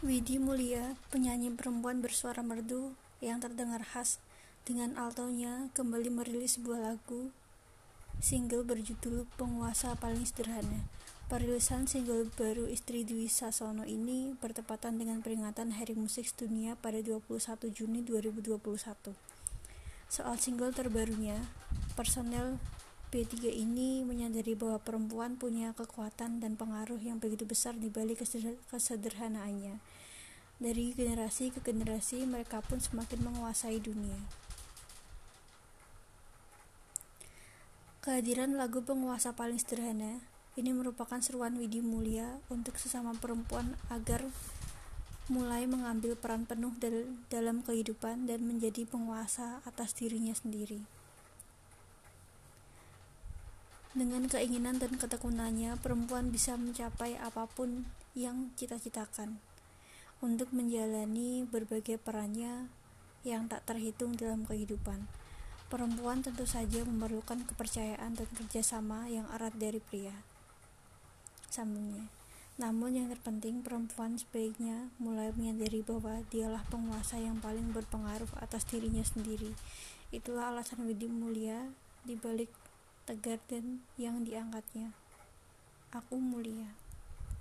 Widi Mulia, penyanyi perempuan bersuara merdu yang terdengar khas dengan altonya, kembali merilis sebuah lagu single berjudul Penguasa Paling Sederhana. Perilisan single baru istri Dwi Sasono ini bertepatan dengan peringatan Hari Musik Dunia pada 21 Juni 2021. Soal single terbarunya, personel B3 ini menyadari bahwa perempuan punya kekuatan dan pengaruh yang begitu besar di balik kesederhanaannya. Dari generasi ke generasi, mereka pun semakin menguasai dunia. Kehadiran lagu penguasa paling sederhana ini merupakan seruan Widi Mulia untuk sesama perempuan agar mulai mengambil peran penuh dalam kehidupan dan menjadi penguasa atas dirinya sendiri. Dengan keinginan dan ketekunannya, perempuan bisa mencapai apa pun yang cita-citakan untuk menjalani berbagai perannya yang tak terhitung dalam kehidupan. Perempuan tentu saja memerlukan kepercayaan dan kerjasama yang erat dari pria. Sambungnya. Namun yang terpenting perempuan sebaiknya mulai menyadari bahwa dialah penguasa yang paling berpengaruh atas dirinya sendiri. Itulah alasan Widi Mulia di balik tegar dan yang diangkatnya. Aku mulia.